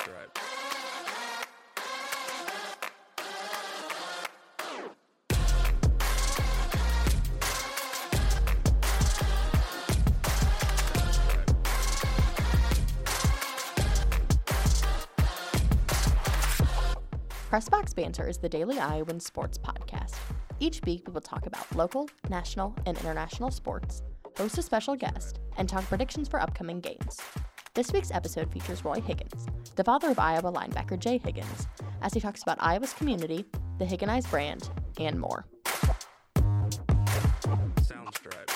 Soundstripe. Pressbox Banter is the daily Iowan sports podcast. Each week, we will talk about local, national, and international sports, host a special guest, and talk predictions for upcoming games. This week's episode features Roy Higgins, the father of Iowa linebacker Jay Higgins, as he talks about Iowa's community, the Higginize brand, and more. Soundstripe.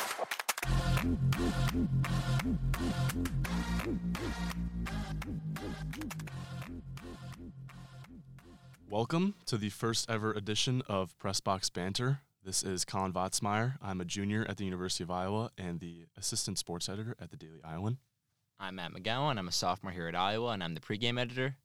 Welcome to the first ever edition of Pressbox Banter. This is Colin Votzmeyer. I'm a junior at the University of Iowa and the assistant sports editor at the Daily Iowan. I'm Matt McGowan. I'm a sophomore here at Iowa, and I'm the pregame editor.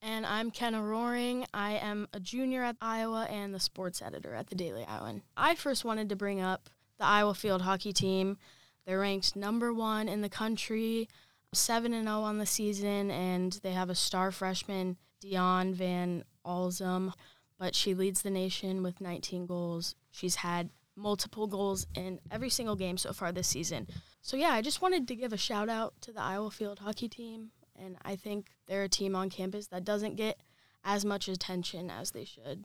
And I'm Kenna Roering. I am a junior at Iowa and the sports editor at the Daily Iowan. I first wanted to bring up the Iowa field hockey team. They're ranked number one in the country, 7 and 0 on the season, and they have a star freshman, Dionne van Aalst, but she leads the nation with 19 goals. She's had multiple goals in every single game so far this season. So, yeah, I just wanted to give a shout out to the Iowa field hockey team and I think they're a team on campus that doesn't get as much attention as they should.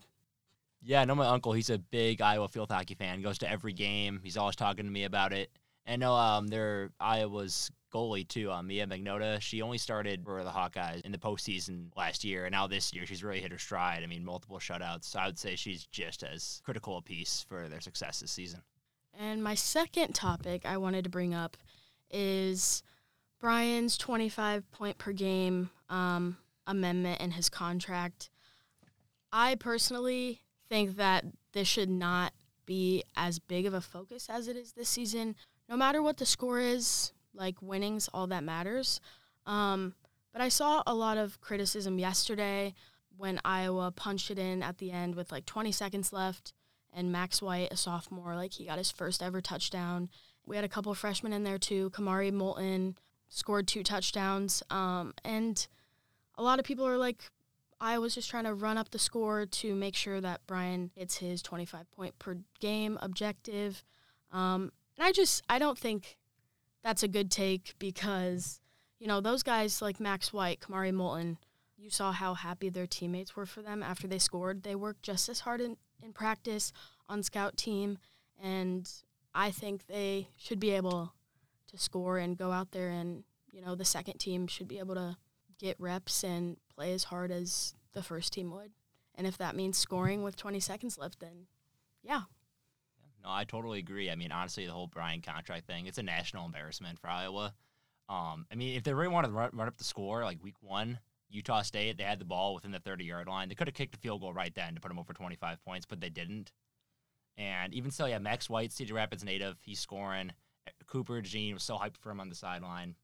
Yeah, I know my uncle. He's a big Iowa field hockey fan. Goes to every game. He's always talking to me about it. And know um, their Iowa's goalie too, um, Mia Magnotta. She only started for the Hawkeyes in the postseason last year, and now this year she's really hit her stride. I mean, multiple shutouts. So I would say she's just as critical a piece for their success this season. And my second topic I wanted to bring up is Brian's 25 point per game um, amendment in his contract. I personally think that this should not be as big of a focus as it is this season. No matter what the score is, like winnings, all that matters. Um, but I saw a lot of criticism yesterday when Iowa punched it in at the end with like 20 seconds left, and Max White, a sophomore, like he got his first ever touchdown. We had a couple freshmen in there too. Kamari Moulton scored two touchdowns, um, and a lot of people are like, I was just trying to run up the score to make sure that Brian hits his 25 point per game objective. Um, and I just I don't think that's a good take because you know those guys like Max White, Kamari Moulton. You saw how happy their teammates were for them after they scored. They worked just as hard in, in practice on scout team, and I think they should be able to score and go out there and you know the second team should be able to get reps and play as hard as the first team would. And if that means scoring with 20 seconds left, then yeah, No, I totally agree. I mean, honestly, the whole Brian contract thing, it's a national embarrassment for Iowa. Um, I mean, if they really wanted to run, run up the score, like week one, Utah State, they had the ball within the 30 yard line. They could have kicked a field goal right then to put them over 25 points, but they didn't. And even still, yeah, Max White, Cedar Rapids native, he's scoring. Cooper DeJean was so hyped for him on the sideline.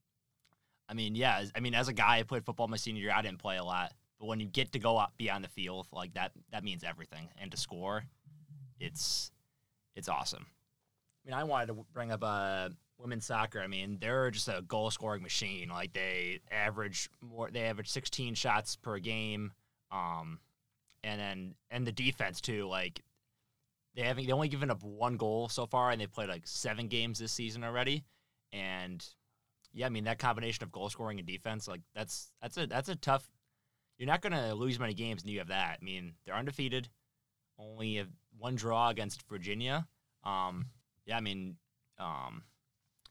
I mean, yeah, I mean, as a guy, I played football my senior year. I didn't play a lot, but when you get to go out beyond the field, like that, that means everything. And to score, it's it's awesome. I mean, I wanted to bring up uh, women's soccer. I mean, they're just a goal scoring machine. Like they average more, they average 16 shots per game, um, and then and the defense too. Like they haven't they only given up one goal so far, and they've played like seven games this season already. And yeah, I mean that combination of goal scoring and defense, like that's that's a that's a tough. You're not gonna lose many games, and you have that. I mean, they're undefeated, only one draw against Virginia. Um, yeah, I mean, um,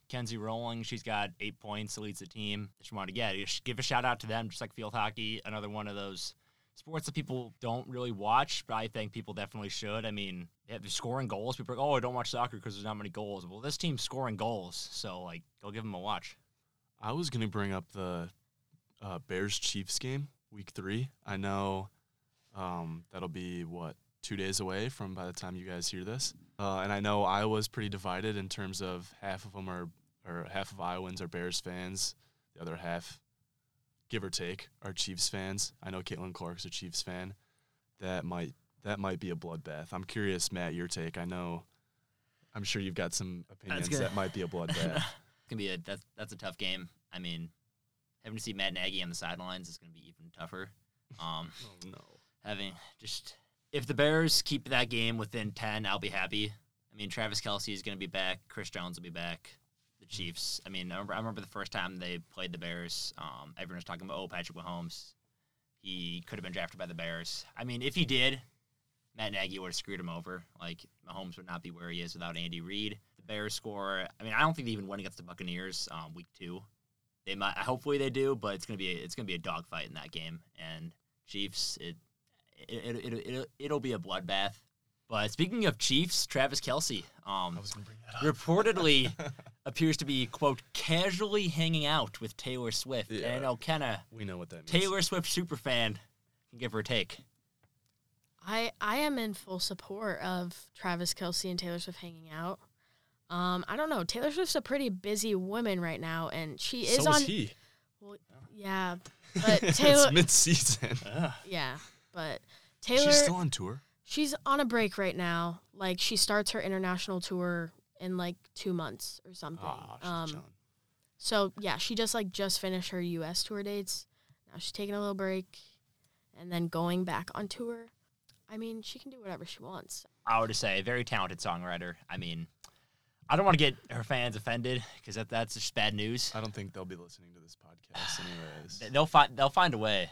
Kenzie Roling, she's got eight points, leads the team. Just wanted to get just give a shout out to them, just like field hockey, another one of those sports that people don't really watch, but I think people definitely should. I mean, yeah, they're scoring goals. People are like, oh, I don't watch soccer because there's not many goals. Well, this team's scoring goals, so like, go give them a watch. I was to bring up the uh, Bears Chiefs game, week three. I know um, that'll be, what, two days away from by the time you guys hear this. Uh, and I know Iowa's pretty divided in terms of half of them are, or half of Iowans are Bears fans, the other half, give or take, are Chiefs fans. I know Caitlin Clark's a Chiefs fan. That might that might be a bloodbath. I'm curious, Matt, your take. I know, I'm sure you've got some opinions that might be a bloodbath. It's gonna be a that's that's a tough game. I mean, having to see Matt Nagy on the sidelines is gonna be even tougher. Um, Oh no. having just if the Bears keep that game within ten, I'll be happy. I mean, Travis Kelce is going to be back. Chris Jones will be back. The Chiefs. I mean, I remember, I remember the first time they played the Bears. Um, everyone was talking about, oh, Patrick Mahomes. He could have been drafted by the Bears. I mean, if he did, Matt Nagy would have screwed him over. Like Mahomes would not be where he is without Andy Reid. The Bears score. I mean, I don't think they even win against the Buccaneers um, week two. They might. Hopefully they do, but it's gonna be a, it's gonna be a dogfight in that game. And Chiefs, it it, it, it, it, it'll be a bloodbath. But speaking of Chiefs, Travis Kelce um, I was bring that up. reportedly appears to be quote casually hanging out with Taylor Swift. And I Yeah. know Kenna, we know what that means. Taylor Swift superfan, can give her a take. I I am in full support of Travis Kelce and Taylor Swift hanging out. Um, I don't know. Taylor Swift's a pretty busy woman right now, and she is so on. is he. Well, yeah, but Taylor. it's mid-season. yeah, but Taylor. She's still on tour. she's on a break right now. Like she starts her international tour in like two months or something. She's um, chilling. so yeah, she just like just finished her U.S. tour dates. Now she's taking a little break, and then going back on tour. I mean, she can do whatever she wants. I would just say, very talented songwriter. I mean, I don't want to get her fans offended because that, that's just bad news. I don't think they'll be listening to this podcast anyways. They'll find they'll find a way.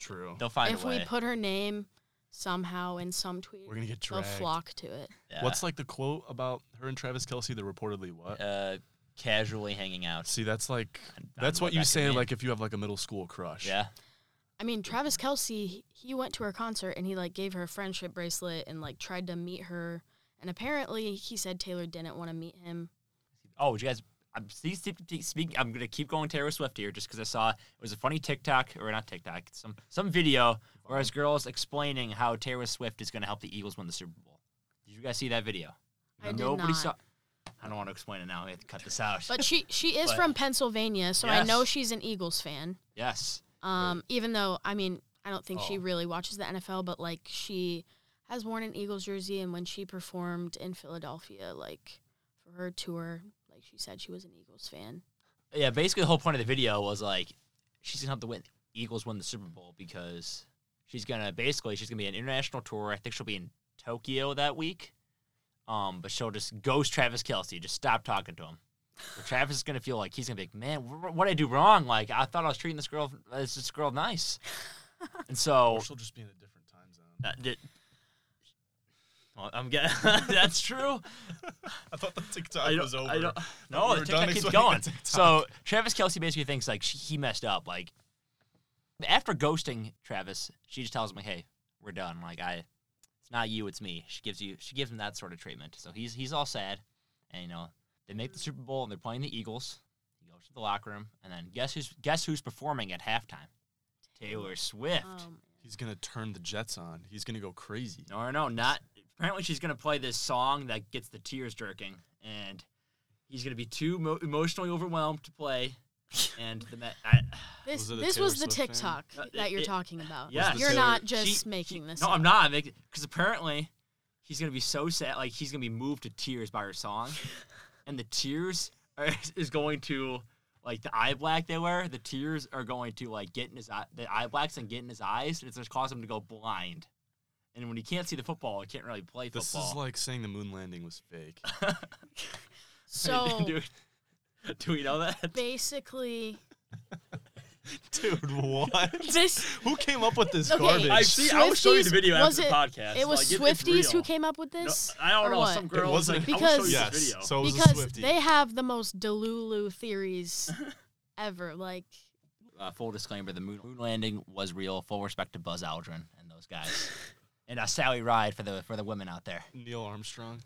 True. They'll find if a way. we put her name somehow in some tweet, We're gonna get they'll dragged. flock to it. Yeah. What's like the quote about her and Travis Kelce? They're reportedly what? uh, casually hanging out? See, that's like that's what you say mean. like if you have like a middle school crush. Yeah. I mean, Travis Kelce, he went to her concert and he like gave her a friendship bracelet and like tried to meet her. And apparently, he said Taylor didn't want to meet him. Oh, would you guys. I'm speaking. I'm gonna keep going Taylor Swift here, just because I saw it was a funny TikTok or not TikTok, some some video where this girl's explaining how Taylor Swift is gonna help the Eagles win the Super Bowl. Did you guys see that video? I did Nobody not. saw. I don't want to explain it now. We have to cut this out. But she she is But- from Pennsylvania, so I know she's an Eagles fan. yes. Um, even though I mean, I don't think she Oh. really watches the NFL, but like she has worn an Eagles jersey, and when she performed in Philadelphia, like for her tour, like she said she was an Eagles fan. Yeah. Basically, the whole point of the video was like she's gonna have to win Eagles win the Super Bowl because she's gonna basically she's gonna be an international tour. I think she'll be in Tokyo that week. Um, but she'll just ghost Travis Kelce. Just stop talking to him. So Travis is gonna feel like he's gonna be like, man, what did I do wrong? Like I thought I was treating this girl, this, this girl nice, and so Or she'll just be in a different time zone. uh, did, well, I'm getting that's true. I thought the TikTok I was over. I don't, We no, were the TikTok keeps going. TikTok. So Travis Kelce basically thinks like she, he messed up. Like after ghosting Travis, she just tells him like, "Hey, we're done. Like I, it's not you, it's me." She gives you, she gives him that sort of treatment. So he's he's all sad, and you know they make the Super Bowl and they're playing the Eagles. He goes to the locker room, and then guess who's guess who's performing at halftime? Taylor Swift. Um, He's gonna turn the Jets on. He's gonna go crazy. No, no, no, not. Apparently, she's gonna play this song that gets the tears jerking, and he's gonna be too mo- emotionally overwhelmed to play. And the ma- I, this Was this was the Swift fan? TikTok Uh, that you're it- talking about. Yeah. You're the not just she- making she- this. No, up. I'm not. Making because apparently he's gonna be so sad. Like he's gonna be moved to tears by her song, and the tears are, is going to like the eye black they wear. The tears are going to like get in his eye, the eye blacks and get in his eyes, and it's gonna cause him to go blind. And when you can't see the football, he can't really play football. This is like saying the moon landing was fake. So do, do we know that? basically, Dude, what? this Who came up with this Okay. garbage? I see. I will show you the Swifties- video was after the it- podcast. it was Like, it's Swifties who real. came up with No, this. I don't or know. what? Some It girls wasn't- like, Because- I will show you yes. this video. So it was a because Swiftie. they have the most Delulu theories ever. Like, uh, full disclaimer: the moon, moon landing was real. Full respect to Buzz Aldrin and those guys, and a Sally Ride for the for the women out there. Neil Armstrong.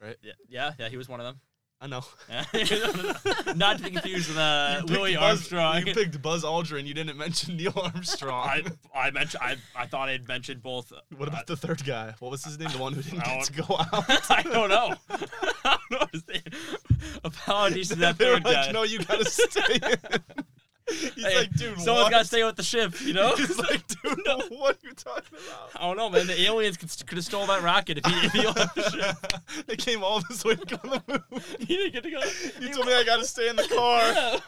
Yeah, yeah, yeah. He was one of them. I know. Not to be confused with uh, You picked Louis Buzz- Armstrong. You picked Buzz Aldrin. You didn't mention Neil Armstrong. I I mentioned I, I thought I'd mentioned both. what about the third guy? What was his name? The one who didn't get to go out. I don't know. I don't know. Apologies to that they were third like, guy. no, you gotta stay. in." He's hey, like, dude, someone's got to stay with the ship, you know? He's like, dude, no. what are you talking about? I don't know, man. The aliens could, could have stole that rocket if he, if he left the ship. they came all this way to go on the moon. he didn't get to go. You he told me I got to stay in the car.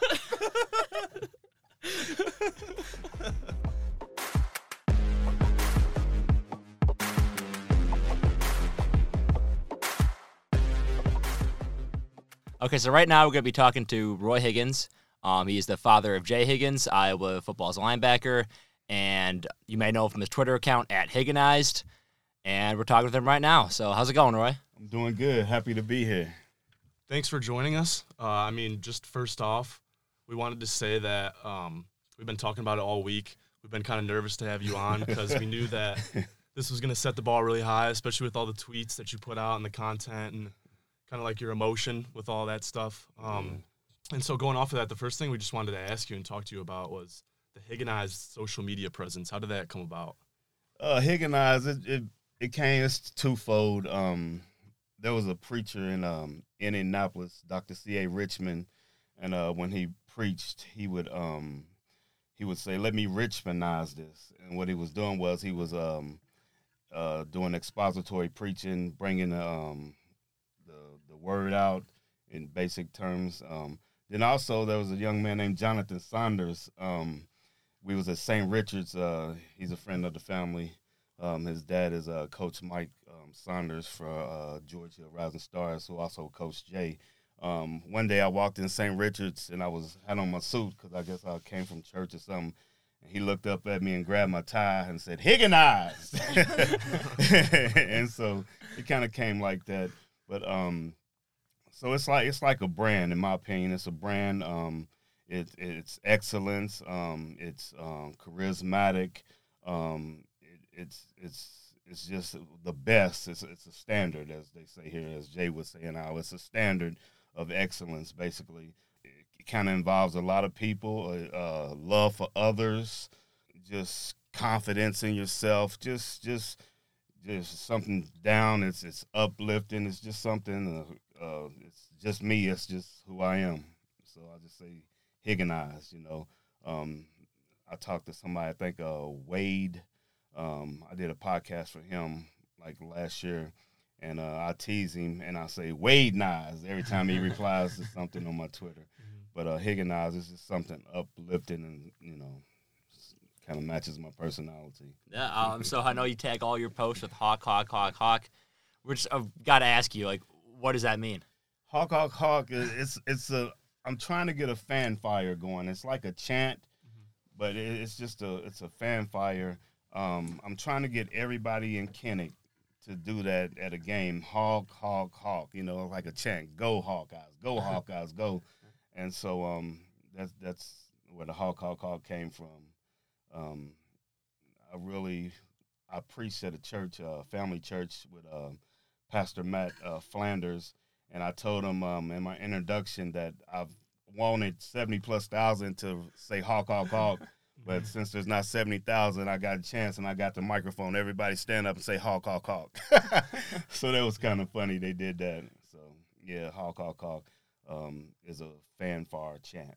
Okay, so right now we're going to be talking to Roy Higgins. Um, he is the father of Jay Higgins, Iowa football's linebacker, and you may know him from his Twitter account at Higginized. And we're talking with him right now. So how's it going, Roy? I'm doing good. Happy to be here. Thanks for joining us. Uh, I mean, just first off, we wanted to say that um, we've been talking about it all week. We've been kind of nervous to have you on because we knew that this was going to set the ball really high, especially with all the tweets that you put out and the content and kind of like your emotion with all that stuff. Um, and so, going off of that, the first thing we just wanted to ask you and talk to you about was the Higginized social media presence. How did that come about? Uh, Higginized, it, it, it came, it's twofold. Um, there was a preacher in um, Indianapolis, Dr. C.A. Richmond, and uh, when he preached, he would um, he would say, "Let me Richmondize this." And what he was doing was he was um, uh, doing expository preaching, bringing um, the the word out in basic terms. Um, then also there was a young man named Jonathan Saunders. Um, we was at St. Richard's. Uh, he's a friend of the family. Um, his dad is uh, Coach Mike um, Saunders for uh, Georgia Rising Stars, who also coached Jay. Um, one day I walked in St. Richard's and I was had on my suit because I guess I came from church or something. And he looked up at me and grabbed my tie and said, "Higginized," and so it kind of came like that. But um, so it's like it's like a brand, in my opinion. It's a brand. Um, it, it's excellence. Um, it's um, charismatic. Um, it, it's it's it's just the best. It's it's a standard, as they say here, as Jay was saying now. It's a standard of excellence, basically. It kind of involves a lot of people, uh, uh, love for others, just confidence in yourself, just just just something down. It's it's uplifting. It's just something. Uh, it's just me. It's just who I am. So I just say Higginized. You know, um, I talked to somebody. I think uh, Wade. Um, I did a podcast for him like last year, and uh, I tease him and I say Wade Nice every time he replies to something on my Twitter. Mm-hmm. But uh, Higginized is just something uplifting and you know kind of matches my personality. Yeah. Um. So I know you tag all your posts with hawk, hawk, hawk, hawk. We're just I've got to ask you, like, what does that mean? Hawk, hawk, hawk. It's it's a. I'm trying to get a fan fire going. It's like a chant, mm-hmm. but it's just a it's a fan fire. Um, I'm trying to get everybody in Kinnick to do that at a game. Hawk, hawk, hawk. You know, like a chant. Go Hawkeyes, go Hawkeyes, go. And so um, that's that's where the hawk, hawk, hawk came from. Um, I really I preached at a church, a uh, family church with uh, Pastor Matt uh, Flanders, and I told him um, in my introduction that I've wanted seventy plus thousand to say hawk, hawk, hawk. But since there's not 70,000, I got a chance and I got the microphone. Everybody stand up and say hawk, hawk, hawk. so that was kind of funny. They did that. So, yeah, hawk, hawk, hawk um, is a fanfare chant.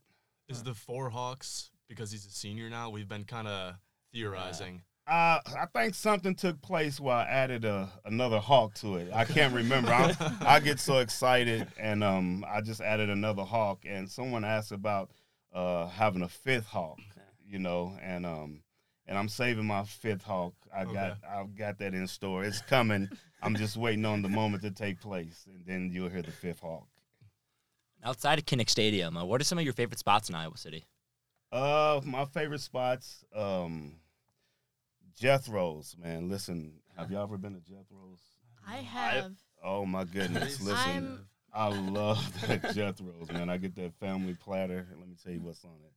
Is the Four Hawks, because he's a senior now, we've been kind of theorizing. Uh, I think something took place where I added a, another hawk to it. I can't remember. I, I get so excited, and um, I just added another hawk. And someone asked about uh, having a fifth hawk you know, and um, and I'm saving my fifth hawk. I okay. got I've got that in store. It's coming. I'm just waiting on the moment to take place, and then you'll hear the fifth hawk. Outside of Kinnick Stadium, uh, what are some of your favorite spots in Iowa City? Uh, my favorite spots, um, Jethro's. Man, listen, have y'all ever been to Jethro's? I have. oh my goodness! Listen, I'm... I love that Jethro's. Man, I get that family platter. Let me tell you what's on it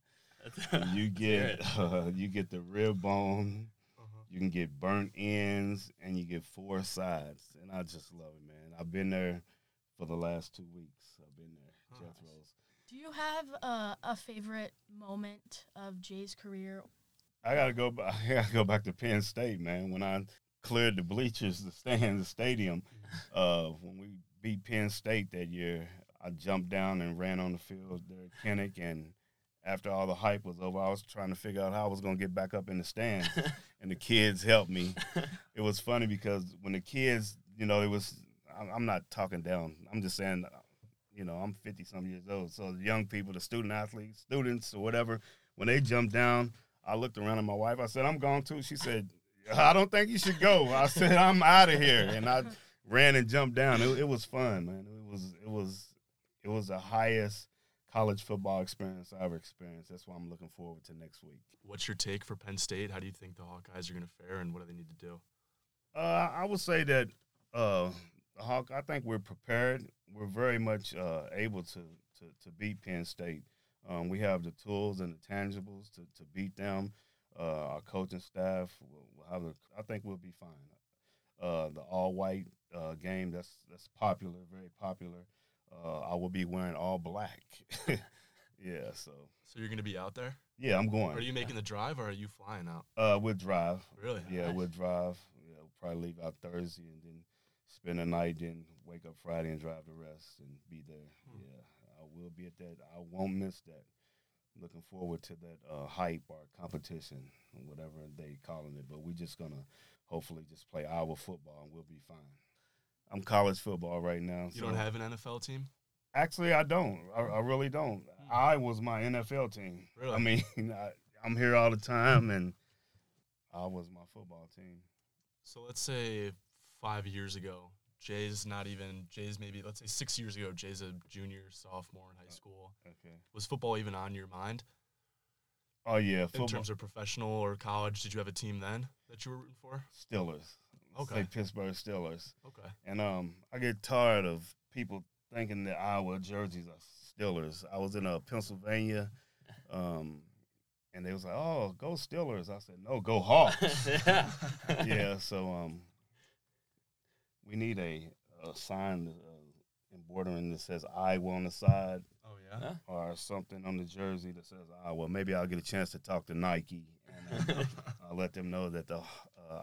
you get uh, you get the rib bone. Uh-huh. You can get burnt ends, and you get four sides, and I just love it, man. I've been there for the last two weeks. I've been there, Jethro's. Do you have uh, a favorite moment of Jay's career? I gotta go. I gotta go back to Penn State, man. When I cleared the bleachers, the stands, the stadium, mm-hmm. uh, when we beat Penn State that year, I jumped down and ran on the field there at Kinnick and after all the hype was over, I was trying to figure out how I was going to get back up in the stands, and the kids helped me. It was funny because when the kids, you know, it was. I'm not talking down. I'm just saying, you know, I'm 50 some years old. So the young people, the student athletes, students or whatever, when they jumped down, I looked around at my wife. I said, "I'm going too." She said, "I don't think you should go." I said, "I'm out of here," and I ran and jumped down. It, it was fun, man. It was it was it was the highest college football experience I ever experienced. That's why I'm looking forward to next week. What's your take for Penn State? How do you think the Hawkeyes are going to fare, and what do they need to do? Uh, I would say that uh, the Hawk. I think we're prepared. We're very much uh, able to, to to beat Penn State. Um, we have the tools and the tangibles to, to beat them. Uh, our coaching staff will, will have. A, I think we'll be fine. Uh, the all white uh, game that's that's popular, very popular. Uh, I will be wearing all black. yeah, so So you're going to be out there? yeah, I'm going. Are you making the drive, or are you flying out? Uh, we'll drive. Really? Yeah, we'll drive. Yeah, we'll probably leave out Thursday and then spend the night, then wake up Friday and drive the rest and be there. Hmm. Yeah, I will be at that. I won't miss that. Looking forward to that uh, hype or competition, or whatever they calling it. But we're just gonna hopefully just play our football and we'll be fine. I'm college football right now. You so- don't have an NFL team? Actually, I don't. I, I really don't. I was my NFL team. Really? I mean, I, I'm here all the time, and I was my football team. So let's say five years ago, Jay's not even Jay's maybe let's say six years ago, Jay's a junior, sophomore in high school. Okay. Was football even on your mind Oh yeah, in terms of professional or college? Did you have a team then that you were rooting for? Steelers. Okay. Say Pittsburgh Steelers. Okay. And um, I get tired of people thinking that Iowa jerseys are Steelers. I was in uh, Pennsylvania, um, and they was like, "Oh, go Steelers." I said, "No, go Hawks." yeah, so um, we need a, a sign uh, embroidering that says Iowa on the side Oh yeah. Huh? or something on the jersey that says Iowa. Maybe I'll get a chance to talk to Nike and uh, I'll let them know that the uh,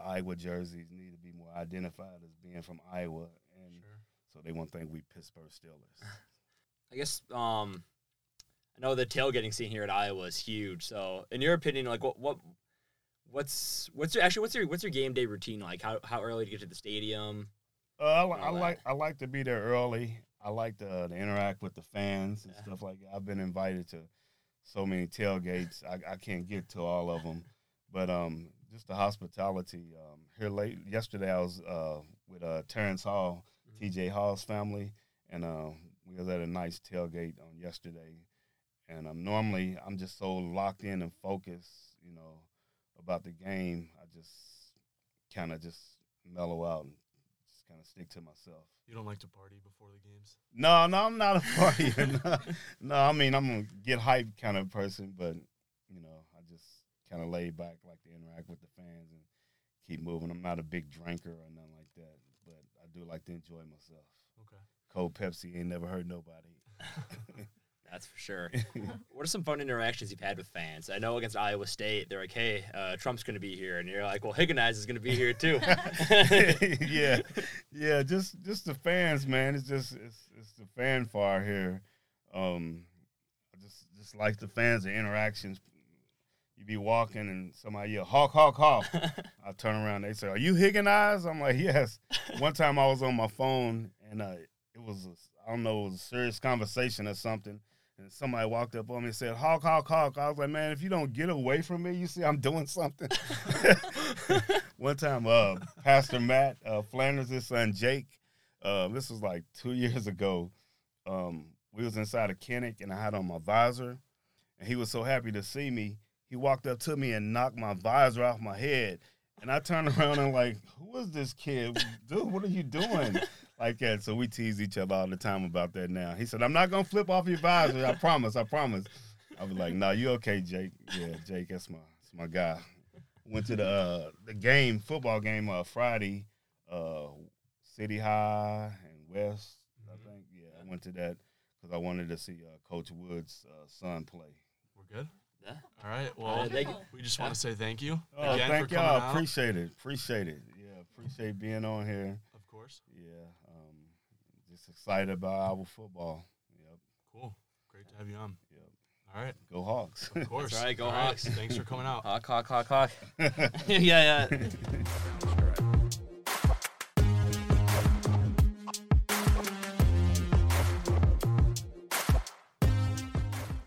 Iowa jerseys need to be more identified as being from Iowa, and Sure. so they won't think we Pittsburgh Steelers. I guess um, I know the tailgating scene here at Iowa is huge. So, in your opinion, like what what what's what's your, actually what's your what's your game day routine like? How how early to get to the stadium? Uh, I, I like I like to be there early. I like to, to interact with the fans and stuff like that. I've been invited to so many tailgates. I, I can't get to all of them, but um, just the hospitality. Um, here late yesterday, I was uh, with uh, Terrence Hall, Mhm. T.J. Hall's family, and uh, we was at a nice tailgate on yesterday. And um, normally I'm just so locked in and focused, you know, about the game. I just kind of just mellow out and kind of stick to myself. You don't like to party before the games? No, no, I'm not a partier. no, no, I mean I'm a get hyped kind of person, but you know, I just kind of lay back, like to interact with the fans and keep moving. I'm not a big drinker or nothing like that, but I do like to enjoy myself. Okay. Cold Pepsi ain't never hurt nobody. That's for sure. what are some fun interactions you've had with fans? I know against Iowa State, they're like, "Hey, uh, Trump's going to be here," and you're like, "Well, Higginize is going to be here too." yeah, yeah, just just the fans, man. It's just it's it's the fanfare here. Um, I just just like the fans, the interactions. You be walking and somebody yell "Hawk, Hawk, Hawk." I turn around, they say, "Are you Higginize?" I'm like, "Yes." One time I was on my phone and uh, it was a, I don't know, it was a serious conversation or something. And somebody walked up on me and said, Hawk, Hawk, Hawk. I was like, man, if you don't get away from me, you see I'm doing something. One time, uh, Pastor Matt uh, Flanders, son Jake, uh, this was like two years ago. Um, we was inside a Kinnick and I had on my visor. And he was so happy to see me. He walked up to me and knocked my visor off my head. And I turned around and like, who is this kid? Dude, what are you doing? Like that. So we tease each other all the time about that now. He said, I'm not gonna flip off your visor. I promise, I promise. I was like, no, you okay, Jake? Yeah, Jake, that's my that's my guy. Went to the uh, the game, football game uh, Friday, uh, City High and West, I think. Yeah, I went to that because I wanted to see uh, Coach Wood's uh, son play. We're good. Yeah. All right. Uh, Well, thank you. we just want to say thank you Oh, again thank for y'all. out. Appreciate it. Appreciate it. Yeah, appreciate being on here. of course. Yeah, just excited about our football. Yep, Cool. Great to have you on. yep. All right. Go Hawks. Of course. right, go All Hawks. Thanks for coming out. Hawk, hawk, hawk, hawk. yeah, yeah.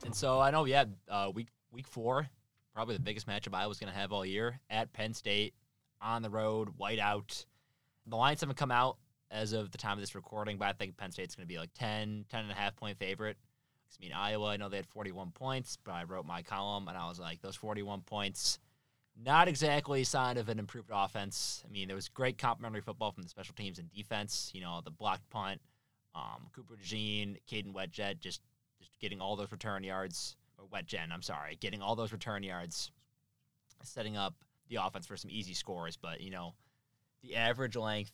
And so I know, yeah, uh, week week four, probably the biggest matchup I was going to have all year at Penn State, on the road, whiteout. The Lions haven't come out as of the time of this recording, but I think Penn State's going to be like 10, 10 and a half point favorite. I mean, Iowa, I know they had 41 points, but I wrote my column and I was like, those 41 points, not exactly a sign of an improved offense. I mean, there was great complementary football from the special teams and defense. You know, the blocked punt, um, Cooper DeJean, Kaden Wetjet, just just getting all those return yards, or Wetjen, I'm sorry, getting all those return yards, setting up the offense for some easy scores. But you know, the average length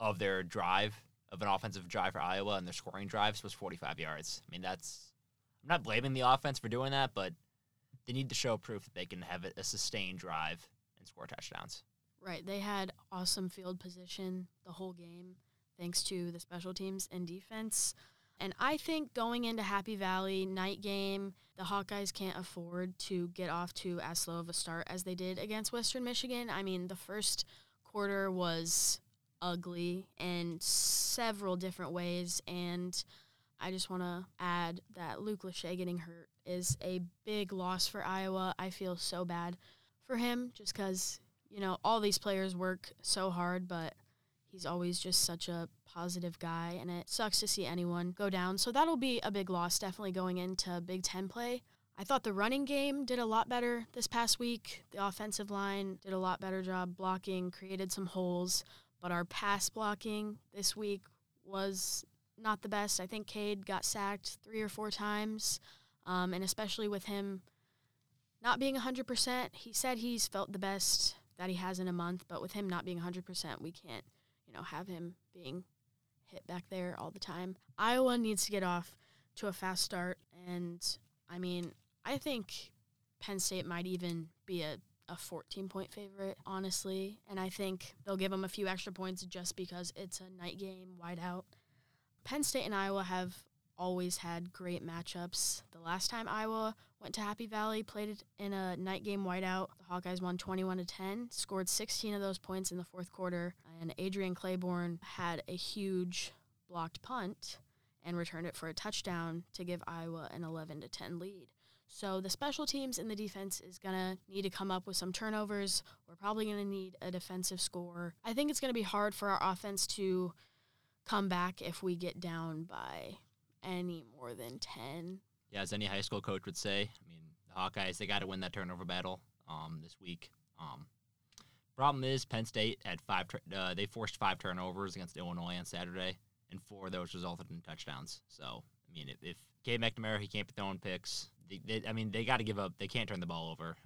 of their drive of an offensive drive for Iowa and their scoring drives was 45 yards. I mean, that's I'm not blaming the offense for doing that, but they need to show proof that they can have a sustained drive and score touchdowns. Right. They had awesome field position the whole game, thanks to the special teams and defense. And I think going into Happy Valley night game, the Hawkeyes can't afford to get off to as slow of a start as they did against Western Michigan. I mean, the first quarter was ugly in several different ways, and I just want to add that Luke Lachey getting hurt is a big loss for Iowa. I feel so bad for him just because, you know, all these players work so hard, but he's always just such a positive guy, and it sucks to see anyone go down. So that'll be a big loss, definitely going into Big Ten play. I thought the running game did a lot better this past week. The offensive line did a lot better job blocking, created some holes, but our pass blocking this week was not the best. I think Cade got sacked three or four times, um, and especially with him not being 100%, he said he's felt the best that he has in a month, but with him not being 100%, we can't, you know, have him being hit back there all the time. Iowa needs to get off to a fast start, and I mean, I think Penn State might even be a a 14 point favorite, honestly. And I think they'll give them a few extra points just because it's a night game, whiteout. Penn State and Iowa have always had great matchups. The last time Iowa went to Happy Valley, played it in a night game whiteout. The Hawkeyes won 21 to 10, scored 16 of those points in the fourth quarter, and Adrian Clayborn had a huge blocked punt and returned it for a touchdown to give Iowa an 11 to 10 lead. So the special teams and the defense is going to need to come up with some turnovers. We're probably going to need a defensive score. I think it's going to be hard for our offense to come back if we get down by any more than 10. Yeah, as any high school coach would say, I mean, the Hawkeyes, they got to win that turnover battle um, this week. Um, problem is, Penn State had five, uh, they forced five turnovers against Illinois on Saturday, and four of those resulted in touchdowns. So, I mean, if, if Cade McNamara, he can't be throwing picks. They, I mean, they got to give up. They can't turn the ball over,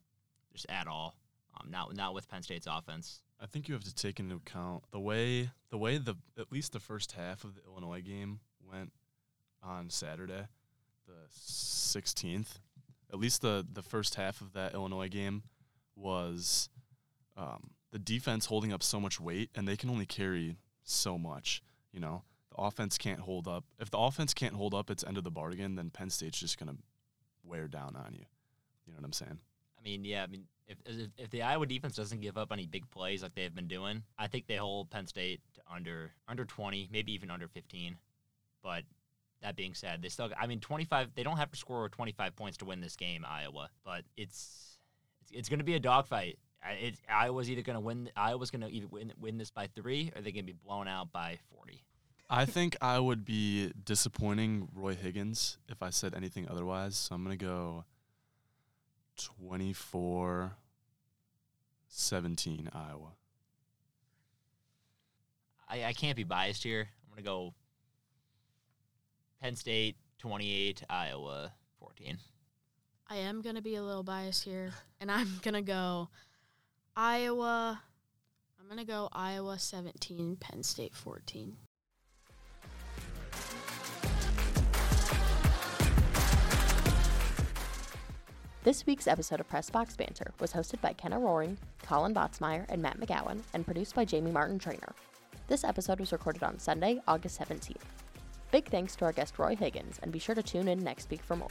just at all. Um, not not with Penn State's offense. I think you have to take into account the way the way the at least the first half of the Illinois game went on Saturday, the sixteenth. At least the the first half of that Illinois game was um, the defense holding up so much weight, and they can only carry so much. You know, the offense can't hold up. If the offense can't hold up its end of the bargain, then Penn State's just gonna wear down on you. You know what I'm saying? I mean, yeah. I mean, if, if if the Iowa defense doesn't give up any big plays like they've been doing, I think they hold Penn State to under under 20, maybe even under 15. But that being said, they still. I mean, 25. They don't have to score 25 points to win this game, Iowa. But it's it's, it's going to be a dogfight. It, Iowa's either going to win. Iowa's going to win win this by three, or they're going to be blown out by 40. I think I would be disappointing Roy Higgins if I said anything otherwise. So I'm going to go 24 17 Iowa. I, I can't be biased here. I'm going to go Penn State 28, Iowa 14. I am going to be a little biased here, and I'm going to go Iowa. I'm going to go Iowa 17, Penn State 14. This week's episode of Press Box Banter was hosted by Kenna Roering, Colin Votzmeyer, and Matt McGowan, and produced by Jami Martin-Trainor. This episode was recorded on Sunday, August 17th. Big thanks to our guest Roy Higgins, and be sure to tune in next week for more.